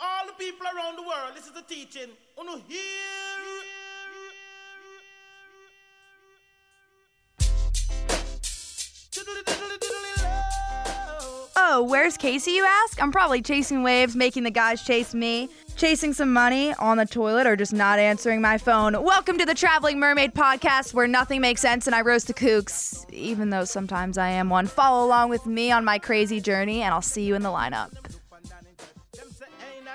all the people around the world, this is the teaching. Hear. Oh, where's Casey, you ask? I'm probably chasing waves, making the guys chase me, chasing some money on the toilet, or just not answering my phone. Welcome to the Traveling Mermaid Podcast, where nothing makes sense and I roast the kooks, even though sometimes I am one. Follow along with me on my crazy journey, and I'll see you in the lineup.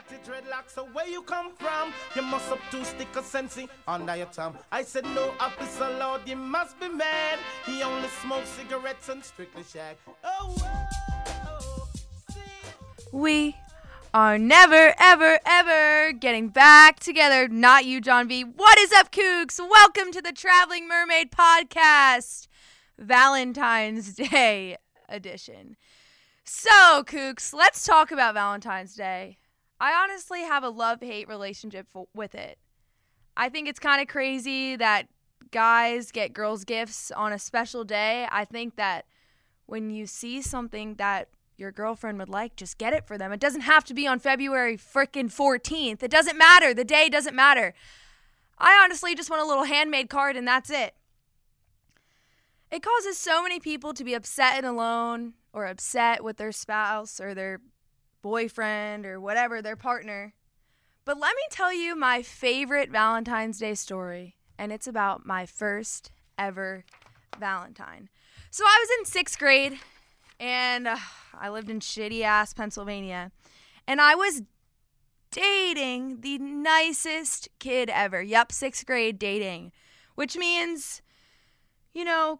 The dreadlocks, so where you come from? You must have two stick of sensei under your tongue. I said no officer lord, you must be mad. He only smokes cigarettes and strictly shag. Oh, whoa. We are never, ever, ever getting back together. Not you, John B. What is up, kooks? Welcome to the Traveling Mermaid Podcast, Valentine's Day edition. So, kooks, let's talk about Valentine's Day. I honestly have a love hate relationship f- with it. I think it's kind of crazy that guys get girls gifts on a special day. I think that when you see something that your girlfriend would like, just get it for them. It doesn't have to be on February frickin' 14th. It doesn't matter. The day doesn't matter. I honestly just want a little handmade card and that's it. It causes so many people to be upset and alone or upset with their spouse or their boyfriend or whatever, their partner. But let me tell you my favorite Valentine's Day story, and it's about my first ever Valentine. So I was in sixth grade, and uh, I lived in shitty ass Pennsylvania, and I was dating the nicest kid ever. Yep, sixth grade dating, which means, you know,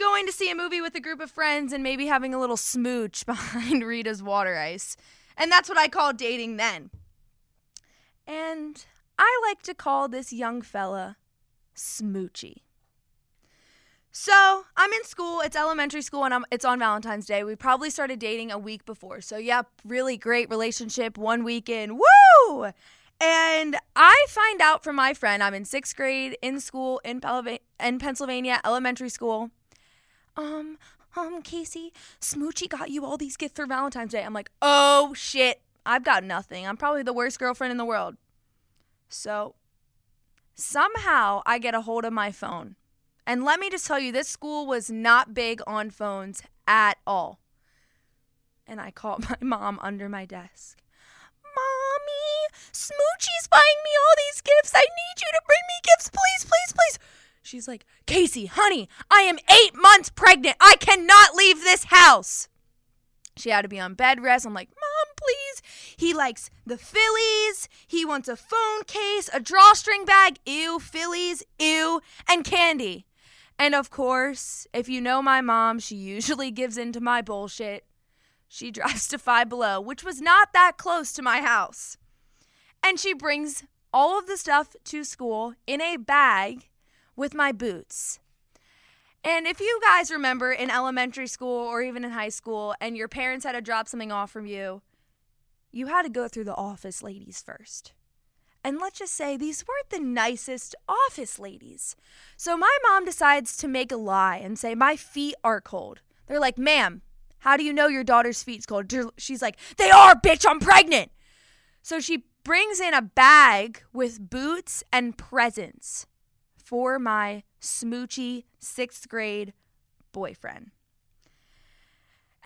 going to see a movie with a group of friends and maybe having a little smooch behind Rita's water ice. And that's what I call dating then. And I like to call this young fella Smoochy. So I'm in school. It's elementary school, and I'm, it's on Valentine's Day. We probably started dating a week before. So yep, really great relationship. One weekend, woo! And I find out from my friend. I'm in sixth grade in school in, Pennsylvania, elementary school. Um, um, Casey, Smoochy got you all these gifts for Valentine's Day. I'm like, oh shit, I've got nothing. I'm probably the worst girlfriend in the world. So somehow I get a hold of my phone. And let me just tell you, this school was not big on phones at all. And I called my mom under my desk. Mommy, Smoochy's buying me all these gifts. I need you to bring me gifts, please, please, please. She's like, Casey, honey, I am eight months pregnant. I cannot leave this house. She had to be on bed rest. I'm like, Mom, please. He likes the Phillies. He wants a phone case, a drawstring bag, ew, Phillies, ew, and candy. And of course, if you know my mom, she usually gives in to my bullshit. She drives to Five Below, which was not that close to my house. And she brings all of the stuff to school in a bag with my boots. And if you guys remember in elementary school or even in high school, and your parents had to drop something off from you, you had to go through the office ladies first. And let's just say these weren't the nicest office ladies. So my mom decides to make a lie and say, My feet are cold. They're like, Ma'am, how do you know your daughter's feet's cold? She's like, They are, bitch, I'm pregnant. So she brings in a bag with boots and presents for my smoochy sixth grade boyfriend.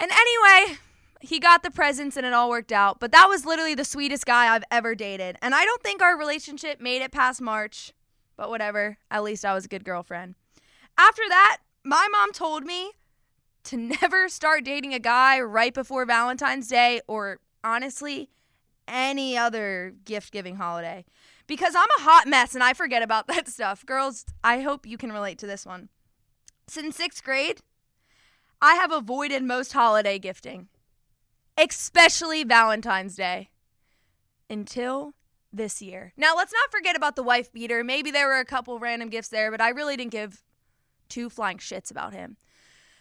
And anyway, he got the presents and it all worked out. But that was literally the sweetest guy I've ever dated. And I don't think our relationship made it past March, but whatever. At least I was a good girlfriend. After that, my mom told me to never start dating a guy right before Valentine's Day or honestly, any other gift giving holiday because I'm a hot mess and I forget about that stuff. Girls, I hope you can relate to this one. Since sixth grade, I have avoided most holiday gifting, especially Valentine's Day, until this year. Now, let's not forget about the wife beater. Maybe there were a couple random gifts there, but I really didn't give two flying shits about him.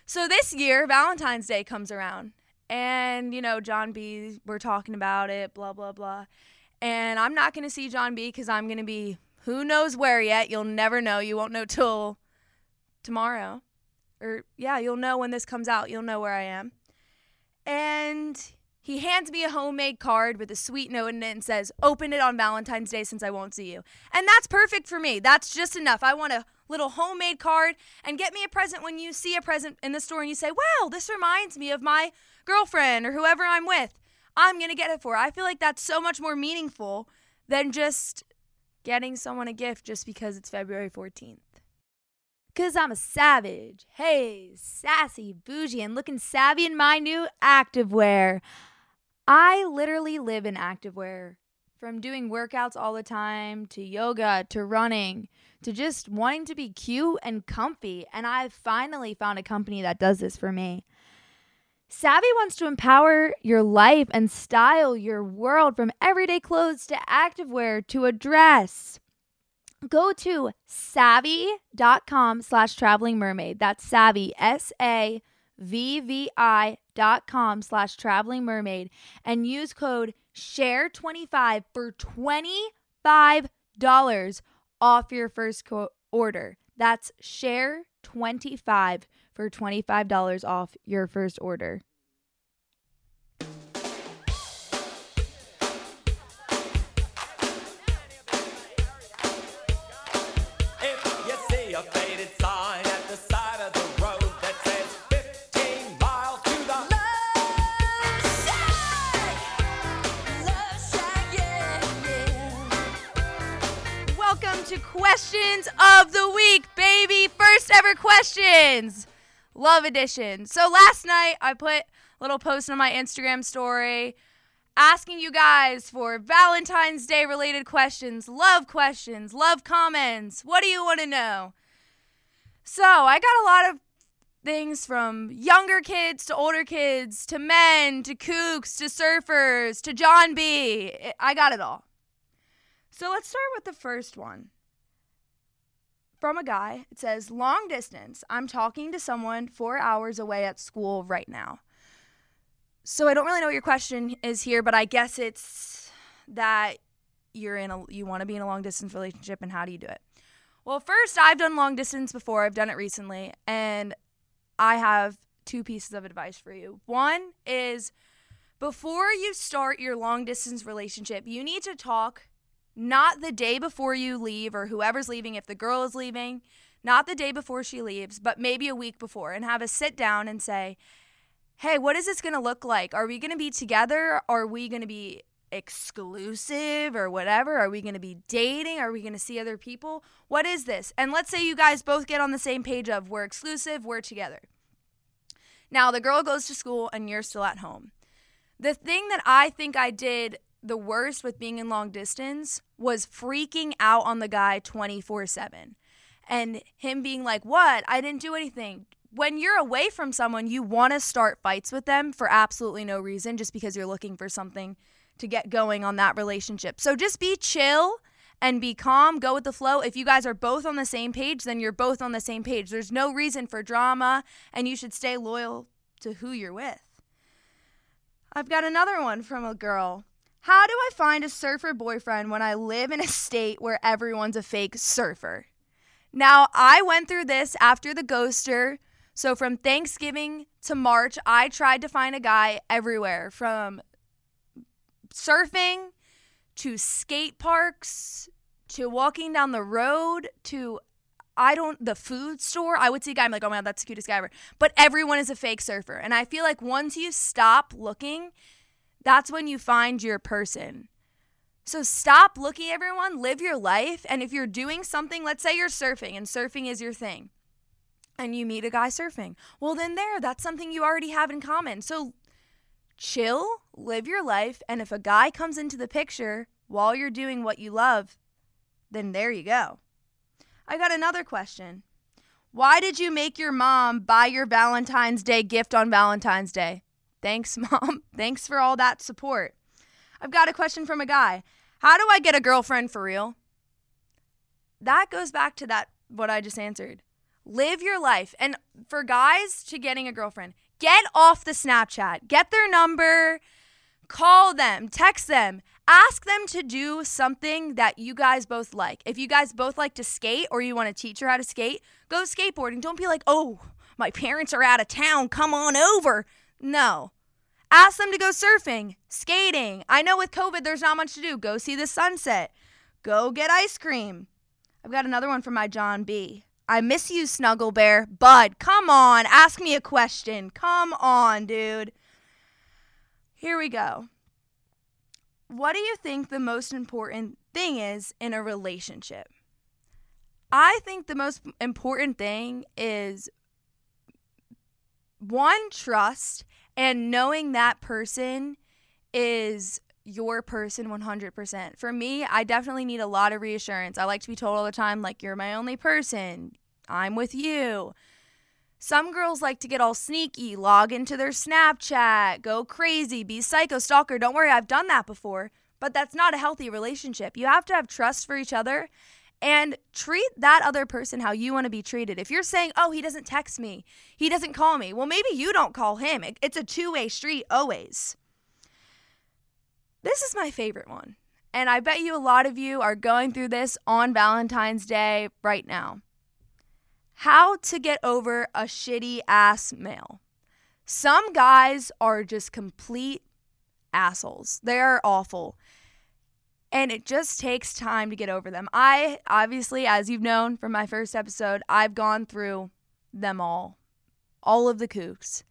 So this year, Valentine's Day comes around, and you know, John B, we're talking about it, blah, blah, blah. And I'm not going to see John B because I'm going to be who knows where yet. You'll never know. You won't know till tomorrow. Or, yeah, you'll know when this comes out. You'll know where I am. And He hands me a homemade card with a sweet note in it and says, Open it on Valentine's Day since I won't see you. And that's perfect for me. That's just enough. I want a little homemade card and get me a present when you see a present in the store and you say, Wow, this reminds me of my girlfriend or whoever I'm with. I'm going to get it for. I feel like that's so much more meaningful than just getting someone a gift just because it's February 14th. Cause I'm a savage. Hey, sassy, bougie, and looking savvy in my new activewear. I literally live in activewear. From doing workouts all the time to yoga to running to just wanting to be cute and comfy. And I've finally found a company that does this for me. Savvi wants to empower your life and style your world from everyday clothes to activewear to a dress. Go to savvi.com slash traveling mermaid. That's savvi, S A V V I dot com slash traveling mermaid and use code share25 for $25 off your first co- order. That's share25 for $25 off your first order. Love edition. So last night I put a little post on my Instagram story asking you guys for Valentine's Day related questions, love questions, love comments. What do you want to know? So I got a lot of things from younger kids to older kids to men to kooks to surfers to John B. I got it all. So let's start with the first one. From a guy, it says, Long distance. I'm talking to someone four hours away at school right now. So I don't really know what your question is here, but I guess it's that you're in a you want to be in a long distance relationship and how do you do it? Well, first, I've done long distance before. I've done it recently, and I have two pieces of advice for you. One is before you start your long distance relationship, you need to talk not the day before you leave or whoever's leaving, if the girl is leaving, not the day before she leaves, but maybe a week before, and have a sit down and say, hey, what is this going to look like? Are we going to be together? Are we going to be exclusive or whatever? Are we going to be dating? Are we going to see other people? What is this? And let's say you guys both get on the same page of we're exclusive, we're together. Now, the girl goes to school and you're still at home. The thing that I think I did the worst with being in long distance was freaking out on the guy 24 7 and him being like, What? I didn't do anything. When you're away from someone, you want to start fights with them for absolutely no reason, just because you're looking for something to get going on that relationship. So just be chill and be calm, go with the flow. If you guys are both on the same page, then you're both on the same page. There's no reason for drama, and you should stay loyal to who you're with. I've got another one from a girl. How do I find a surfer boyfriend when I live in a state where everyone's a fake surfer? Now, I went through this after the ghoster. So, from Thanksgiving to March, I tried to find a guy everywhere from surfing to skate parks to walking down the road to I don't the food store. I would see a guy I'm like, oh my god, that's the cutest guy ever. But everyone is a fake surfer. And I feel like once you stop looking, that's when you find your person. So stop looking everyone, live your life. And if you're doing something, let's say you're surfing and surfing is your thing, and you meet a guy surfing, well, then there, that's something you already have in common. So chill, live your life. And if a guy comes into the picture while you're doing what you love, then there you go. I got another question. Why did you make your mom buy your Valentine's Day gift on Valentine's Day? Thanks, mom. Thanks for all that support. I've got a question from a guy. How do I get a girlfriend for real? That goes back to that what I just answered. Live your life. And for guys to getting a girlfriend, get off the Snapchat. Get their number, call them, text them, ask them to do something that you guys both like. If you guys both like to skate or you want to teach her how to skate, go skateboarding. Don't be like, "Oh, my parents are out of town. Come on over." No. Ask them to go surfing, skating. I know with COVID, there's not much to do. Go see the sunset, go get ice cream. I've got another one from my John B. I miss you, Snuggle Bear. Bud, come on, ask me a question. Come on, dude. Here we go. What do you think the most important thing is in a relationship? I think the most important thing is one, trust and knowing that person is your person 100%. For me, I definitely need a lot of reassurance. I like to be told all the time, like, you're my only person, I'm with you. Some girls like to get all sneaky, log into their Snapchat, go crazy, be psycho stalker. Don't worry, I've done that before, but that's not a healthy relationship. You have to have trust for each other and treat that other person how you want to be treated. If you're saying, oh, he doesn't text me, he doesn't call me, well, maybe you don't call him. It's a two way street always. This is my favorite one. And I bet you a lot of you are going through this on Valentine's Day right now. How to get over a shitty ass male. Some guys are just complete assholes. They are awful. And it just takes time to get over them. I, obviously, as you've known from my first episode, I've gone through them all, all of the kooks.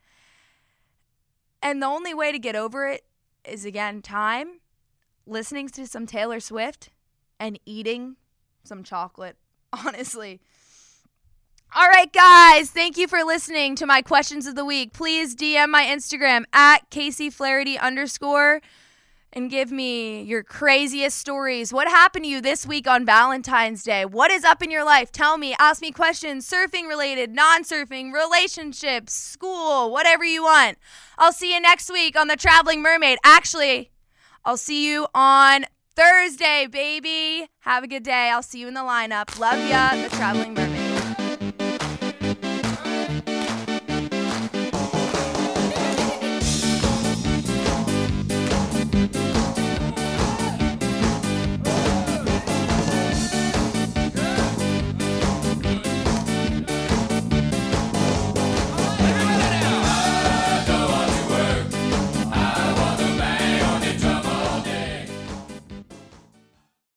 And the only way to get over it is again time, listening to some Taylor Swift, and eating some chocolate, honestly. All right, guys, thank you for listening to my questions of the week. Please DM my Instagram at Casey Flaherty underscore and give me your craziest stories. What happened to you this week on Valentine's Day? What is up in your life? Tell me, ask me questions, surfing related, non surfing, relationships, school, whatever you want. I'll see you next week on The Traveling Mermaid. Actually, I'll see you on Thursday, baby. Have a good day. I'll see you in the lineup. Love ya, The Traveling Mermaid.